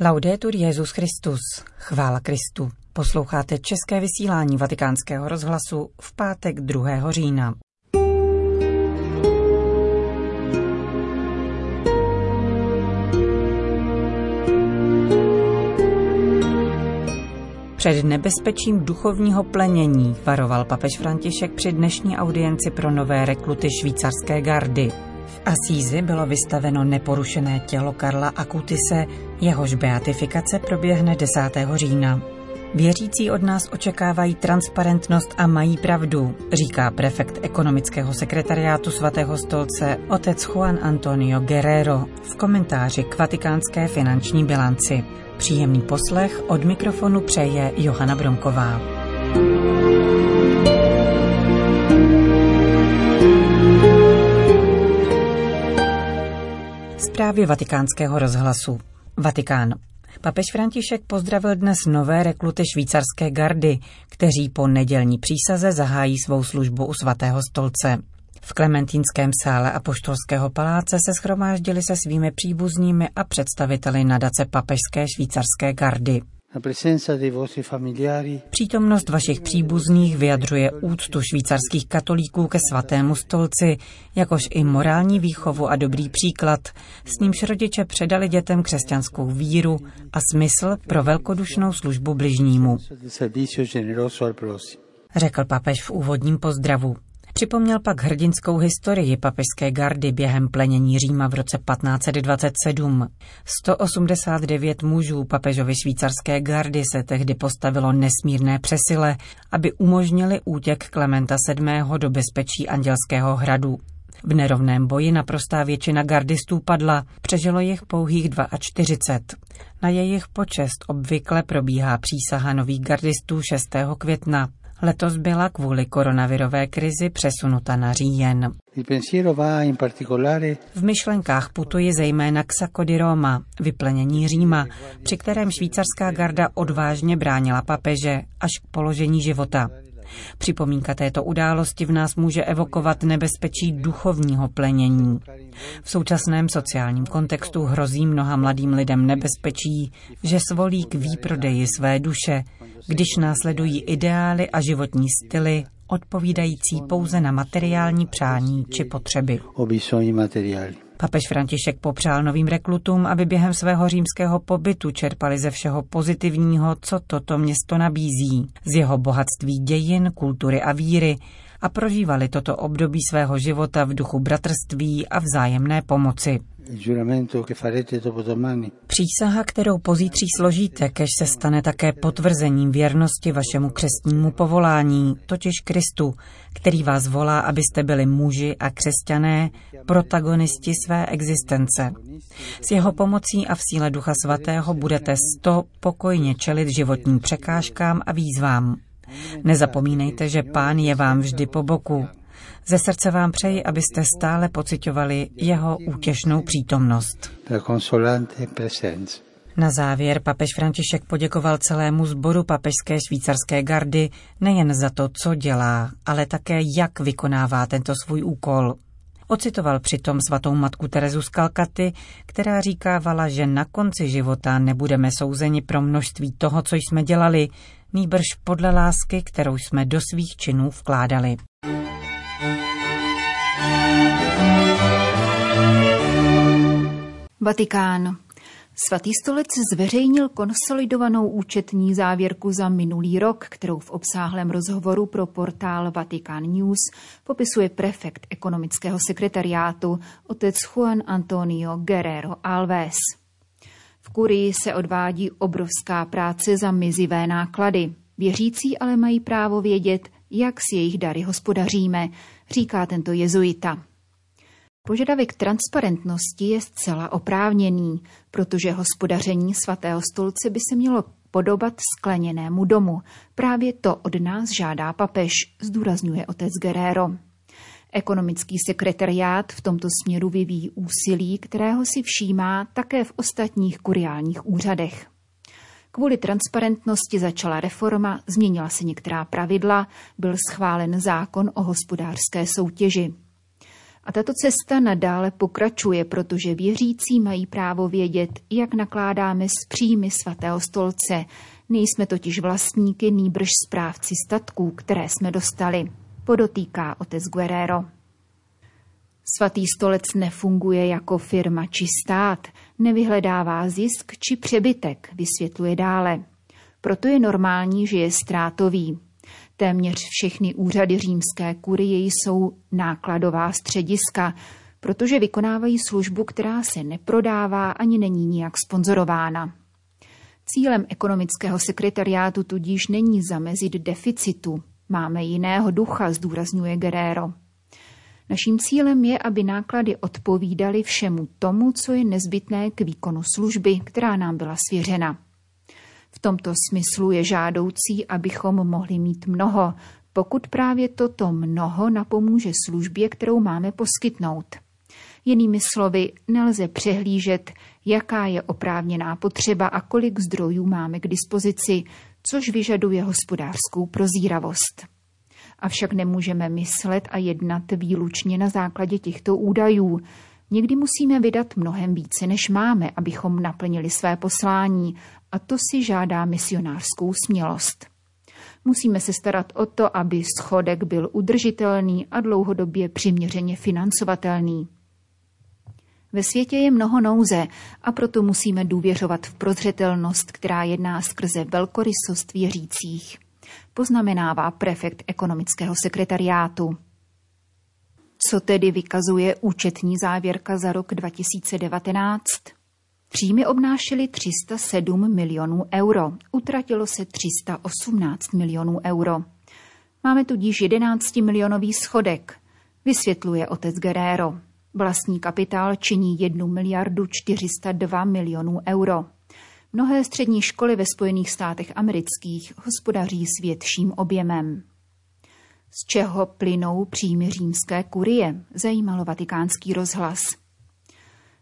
Laudetur Jezus Christus, chvála Kristu. Posloucháte české vysílání Vatikánského rozhlasu v pátek 2. října. Před nebezpečím duchovního plenění varoval papež František při dnešní audienci pro nové rekruty švýcarské gardy. V Asízi bylo vystaveno neporušené tělo Karla Akutise, jehož beatifikace proběhne 10. října. Věřící od nás očekávají transparentnost a mají pravdu, říká prefekt ekonomického sekretariátu svatého stolce otec Juan Antonio Guerrero v komentáři k vatikánské finanční bilanci. Příjemný poslech od mikrofonu přeje Johana Bromková. Zprávy vatikánského rozhlasu. Vatikán. Papež František pozdravil dnes nové rekruty švýcarské gardy, kteří po nedělní přísaze zahájí svou službu u svatého stolce. V Klementínském sále Apoštolského paláce se schromáždili se svými příbuznými a představiteli nadace papežské švýcarské gardy. Přítomnost vašich příbuzných vyjadřuje úctu švýcarských katolíků ke svatému stolci, jakož i morální výchovu a dobrý příklad, s nímž rodiče předali dětem křesťanskou víru a smysl pro velkodušnou službu bližnímu. Řekl papež v úvodním pozdravu. Připomněl pak hrdinskou historii papežské gardy během plenění Říma v roce 1527. 189 mužů papežovi švýcarské gardy se tehdy postavilo nesmírné přesile, aby umožnili útěk Klementa VII. do bezpečí Andělského hradu. V nerovném boji naprostá většina gardistů padla, přežilo jich pouhých 42. Na jejich počest obvykle probíhá přísaha nových gardistů 6. května. Letos byla kvůli koronavirové krizi přesunuta na říjen. V myšlenkách putuji zejména k Sacco di Roma, vyplenění Říma, při kterém švýcarská garda odvážně bránila papeže až k položení života. Připomínka této události v nás může evokovat nebezpečí duchovního plenění. V současném sociálním kontextu hrozí mnoha mladým lidem nebezpečí, že svolí k výprodeji své duše, když následují ideály a životní styly odpovídající pouze na materiální přání či potřeby. Papež František popřál novým rekrutům, aby během svého římského pobytu čerpali ze všeho pozitivního, co toto město nabízí, z jeho bohatství dějin, kultury a víry a prožívali toto období svého života v duchu bratrství a vzájemné pomoci. Přísaha, kterou pozítří složíte, kež se stane také potvrzením věrnosti vašemu křestnímu povolání, totiž Kristu, který vás volá, abyste byli muži a křesťané, protagonisti své existence. S jeho pomocí a v síle Ducha Svatého budete sto pokojně čelit životním překážkám a výzvám. Nezapomínejte, že Pán je vám vždy po boku. Ze srdce vám přeji, abyste stále pocitovali jeho útěšnou přítomnost. Na závěr papež František poděkoval celému sboru papežské švýcarské gardy nejen za to, co dělá, ale také jak vykonává tento svůj úkol. Ocitoval přitom svatou matku Terezu z Kalkaty, která říkávala, že na konci života nebudeme souzeni pro množství toho, co jsme dělali, nýbrž podle lásky, kterou jsme do svých činů vkládali. Vatikán. Svatý stolec zveřejnil konsolidovanou účetní závěrku za minulý rok, kterou v obsáhlém rozhovoru pro portál Vatican News popisuje prefekt ekonomického sekretariátu otec Juan Antonio Guerrero Alves. V kurii se odvádí obrovská práce za mizivé náklady. Věřící ale mají právo vědět, jak s jejich dary hospodaříme, říká tento jezuita. Požadavek transparentnosti je zcela oprávněný, protože hospodaření svatého stolce by se mělo podobat skleněnému domu. Právě to od nás žádá papež, zdůrazňuje otec Guerrero. Ekonomický sekretariát v tomto směru vyvíjí úsilí, kterého si všímá také v ostatních kuriálních úřadech. Kvůli transparentnosti začala reforma, změnila se některá pravidla, byl schválen zákon o hospodářské soutěži. A tato cesta nadále pokračuje, protože věřící mají právo vědět, jak nakládáme s příjmy svatého stolce. Nejsme totiž vlastníky, nýbrž správci statků, které jsme dostali, podotýká otec Guerrero. Svatý stolec nefunguje jako firma či stát, nevyhledává zisk či přebytek, vysvětluje dále. Proto je normální, že je ztrátový. Téměř všechny úřady římské kurie jsou nákladová střediska, protože vykonávají službu, která se neprodává ani není nijak sponzorována. Cílem ekonomického sekretariátu tudíž není zamezit deficitu. Máme jiného ducha, zdůrazňuje Guerrero. Naším cílem je, aby náklady odpovídaly všemu tomu, co je nezbytné k výkonu služby, která nám byla svěřena. V tomto smyslu je žádoucí, abychom mohli mít mnoho, pokud právě toto mnoho napomůže službě, kterou máme poskytnout. Jinými slovy, nelze přehlížet, jaká je oprávněná potřeba a kolik zdrojů máme k dispozici, což vyžaduje hospodářskou prozíravost. Avšak nemůžeme myslet a jednat výlučně na základě těchto údajů. Někdy musíme vydat mnohem více, než máme, abychom naplnili své poslání, a to si žádá misionářskou smělost. Musíme se starat o to, aby schodek byl udržitelný a dlouhodobě přiměřeně financovatelný. Ve světě je mnoho nouze a proto musíme důvěřovat v prozřetelnost, která jedná skrze velkorysost věřících poznamenává prefekt ekonomického sekretariátu. Co tedy vykazuje účetní závěrka za rok 2019? Příjmy obnášely 307 milionů euro, utratilo se 318 milionů euro. Máme tudíž 11 milionový schodek, vysvětluje otec Guerrero. Vlastní kapitál činí 1 miliardu 402 milionů euro. Mnohé střední školy ve Spojených státech amerických hospodaří s větším objemem. Z čeho plynou příjmy římské kurie, zajímalo vatikánský rozhlas.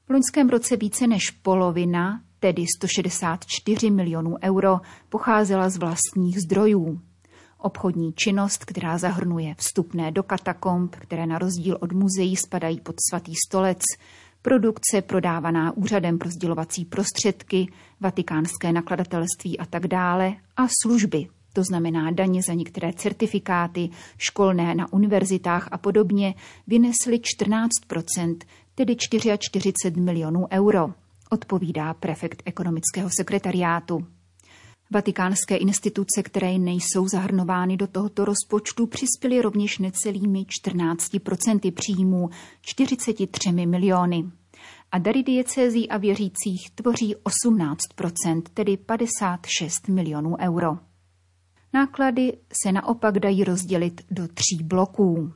V loňském roce více než polovina, tedy 164 milionů euro, pocházela z vlastních zdrojů. Obchodní činnost, která zahrnuje vstupné do katakomb, které na rozdíl od muzeí spadají pod svatý stolec, produkce prodávaná úřadem pro sdělovací prostředky, vatikánské nakladatelství a tak dále a služby, to znamená daně za některé certifikáty, školné na univerzitách a podobně, vynesly 14% tedy 44 milionů euro, odpovídá prefekt ekonomického sekretariátu. Vatikánské instituce, které nejsou zahrnovány do tohoto rozpočtu, přispěly rovněž necelými 14% příjmů 43 miliony. A dary diecézí a věřících tvoří 18% tedy 56 milionů euro. Náklady se naopak dají rozdělit do tří bloků.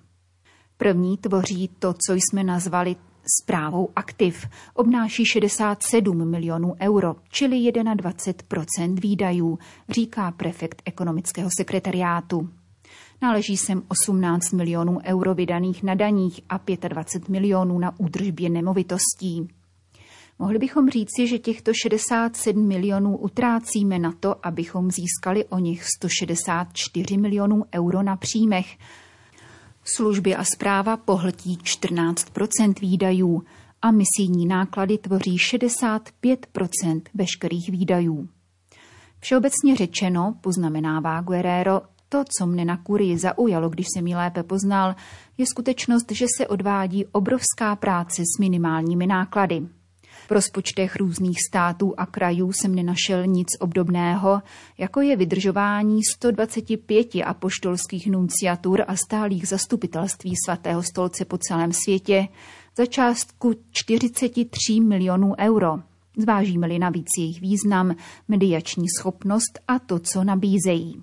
První tvoří to, co jsme nazvali zprávou aktiv obnáší 67 milionů euro, čili 21% výdajů, říká prefekt ekonomického sekretariátu. Náleží sem 18 milionů euro vydaných na daních a 25 milionů na údržbě nemovitostí. Mohli bychom říci, že těchto 67 milionů utrácíme na to, abychom získali o nich 164 milionů euro na příjmech, Služby a zpráva pohltí 14% výdajů a misijní náklady tvoří 65% veškerých výdajů. Všeobecně řečeno, poznamenává Guerrero, to, co mne na kurii zaujalo, když se mi lépe poznal, je skutečnost, že se odvádí obrovská práce s minimálními náklady. V rozpočtech různých států a krajů jsem nenašel nic obdobného, jako je vydržování 125 apoštolských nunciatur a stálých zastupitelství svatého stolce po celém světě za částku 43 milionů euro. Zvážíme-li navíc jejich význam, mediační schopnost a to, co nabízejí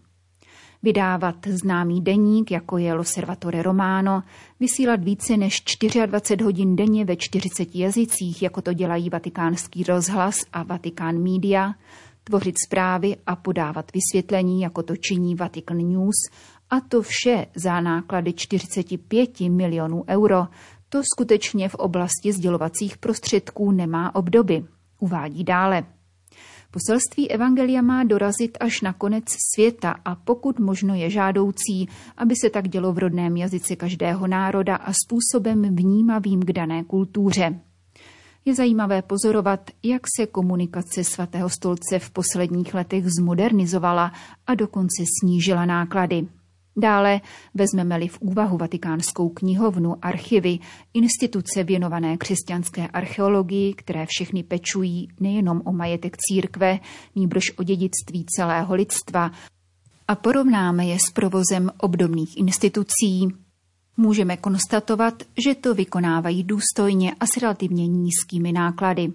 vydávat známý deník, jako je L'Osservatore Romano, vysílat více než 24 hodin denně ve 40 jazycích, jako to dělají vatikánský rozhlas a Vatikán Media, tvořit zprávy a podávat vysvětlení, jako to činí Vatican News, a to vše za náklady 45 milionů euro, to skutečně v oblasti sdělovacích prostředků nemá obdoby. Uvádí dále. Poselství Evangelia má dorazit až na konec světa a pokud možno je žádoucí, aby se tak dělo v rodném jazyce každého národa a způsobem vnímavým k dané kultuře. Je zajímavé pozorovat, jak se komunikace svatého stolce v posledních letech zmodernizovala a dokonce snížila náklady. Dále vezmeme-li v úvahu Vatikánskou knihovnu, archivy, instituce věnované křesťanské archeologii, které všechny pečují nejenom o majetek církve, nýbrž o dědictví celého lidstva, a porovnáme je s provozem obdobných institucí, můžeme konstatovat, že to vykonávají důstojně a s relativně nízkými náklady.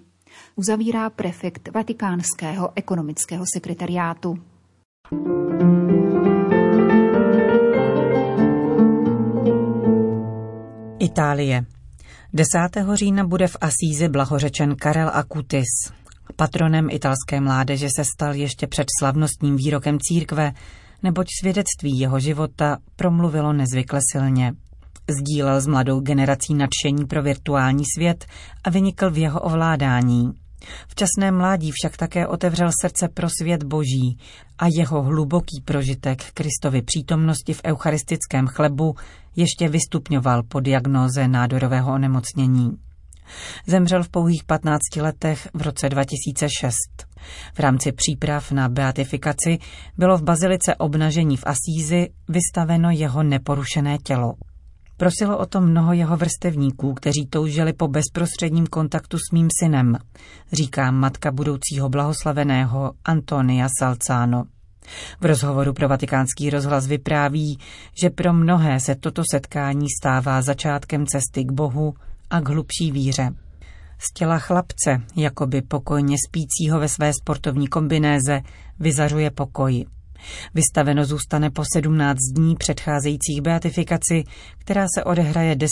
Uzavírá prefekt Vatikánského ekonomického sekretariátu. Itálie. 10. října bude v Asízi blahořečen Karel Akutis. Patronem italské mládeže se stal ještě před slavnostním výrokem církve, neboť svědectví jeho života promluvilo nezvykle silně. Sdílel s mladou generací nadšení pro virtuální svět a vynikl v jeho ovládání. V časném mládí však také otevřel srdce pro svět boží a jeho hluboký prožitek Kristovy přítomnosti v eucharistickém chlebu ještě vystupňoval po diagnóze nádorového onemocnění. Zemřel v pouhých 15 letech v roce 2006. V rámci příprav na beatifikaci bylo v bazilice obnažení v Asízi vystaveno jeho neporušené tělo. Prosilo o to mnoho jeho vrstevníků, kteří toužili po bezprostředním kontaktu s mým synem, říká matka budoucího blahoslaveného Antonia Salcano. V rozhovoru pro vatikánský rozhlas vypráví, že pro mnohé se toto setkání stává začátkem cesty k Bohu a k hlubší víře. Z těla chlapce, jakoby pokojně spícího ve své sportovní kombinéze, vyzařuje pokoj. Vystaveno zůstane po 17 dní předcházejících beatifikaci, která se odehraje 10.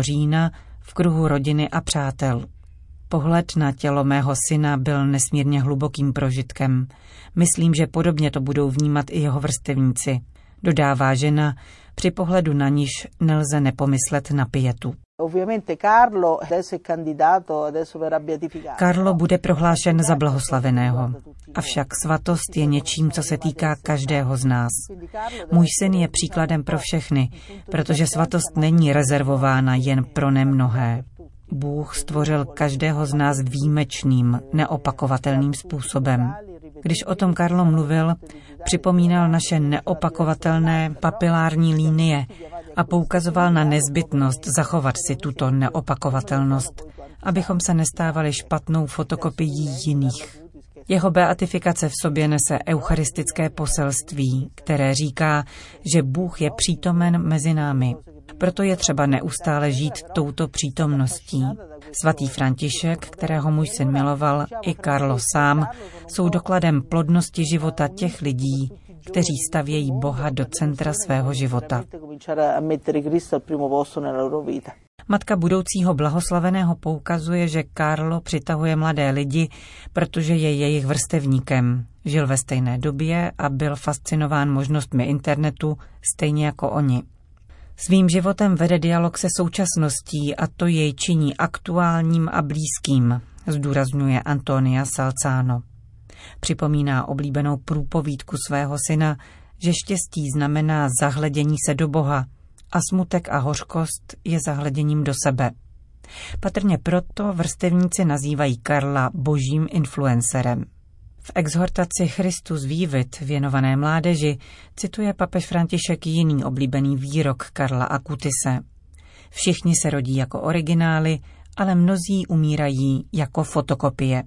října v kruhu rodiny a přátel. Pohled na tělo mého syna byl nesmírně hlubokým prožitkem. Myslím, že podobně to budou vnímat i jeho vrstevníci. Dodává žena, při pohledu na níž nelze nepomyslet na pietu. Carlo bude prohlášen za blahoslaveného. Avšak svatost je něčím, co se týká každého z nás. Můj syn je příkladem pro všechny, protože svatost není rezervována jen pro nemnohé. Bůh stvořil každého z nás výjimečným, neopakovatelným způsobem. Když o tom Karlo mluvil, připomínal naše neopakovatelné papilární línie a poukazoval na nezbytnost zachovat si tuto neopakovatelnost, abychom se nestávali špatnou fotokopií jiných. Jeho beatifikace v sobě nese eucharistické poselství, které říká, že Bůh je přítomen mezi námi. Proto je třeba neustále žít touto přítomností. Svatý František, kterého můj syn miloval, i Karlo sám, jsou dokladem plodnosti života těch lidí, kteří stavějí Boha do centra svého života. Matka budoucího blahoslaveného poukazuje, že Karlo přitahuje mladé lidi, protože je jejich vrstevníkem. Žil ve stejné době a byl fascinován možnostmi internetu, stejně jako oni. Svým životem vede dialog se současností a to jej činí aktuálním a blízkým, zdůrazňuje Antonia Salcano. Připomíná oblíbenou průpovídku svého syna, že štěstí znamená zahledění se do Boha a smutek a hořkost je zahleděním do sebe. Patrně proto vrstevníci nazývají Karla božím influencerem. V exhortaci Christus vývit věnované mládeži cituje papež František jiný oblíbený výrok Karla Akutise. Všichni se rodí jako originály, ale mnozí umírají jako fotokopie.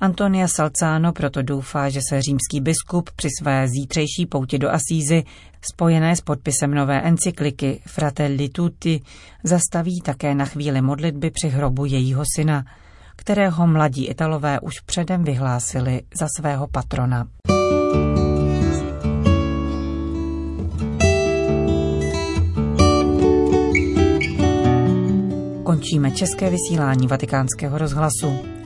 Antonia Salcáno proto doufá, že se římský biskup při své zítřejší pouti do Asízy, spojené s podpisem nové encykliky Fratelli Tutti, zastaví také na chvíli modlitby při hrobu jejího syna, kterého mladí Italové už předem vyhlásili za svého patrona. Končíme české vysílání vatikánského rozhlasu.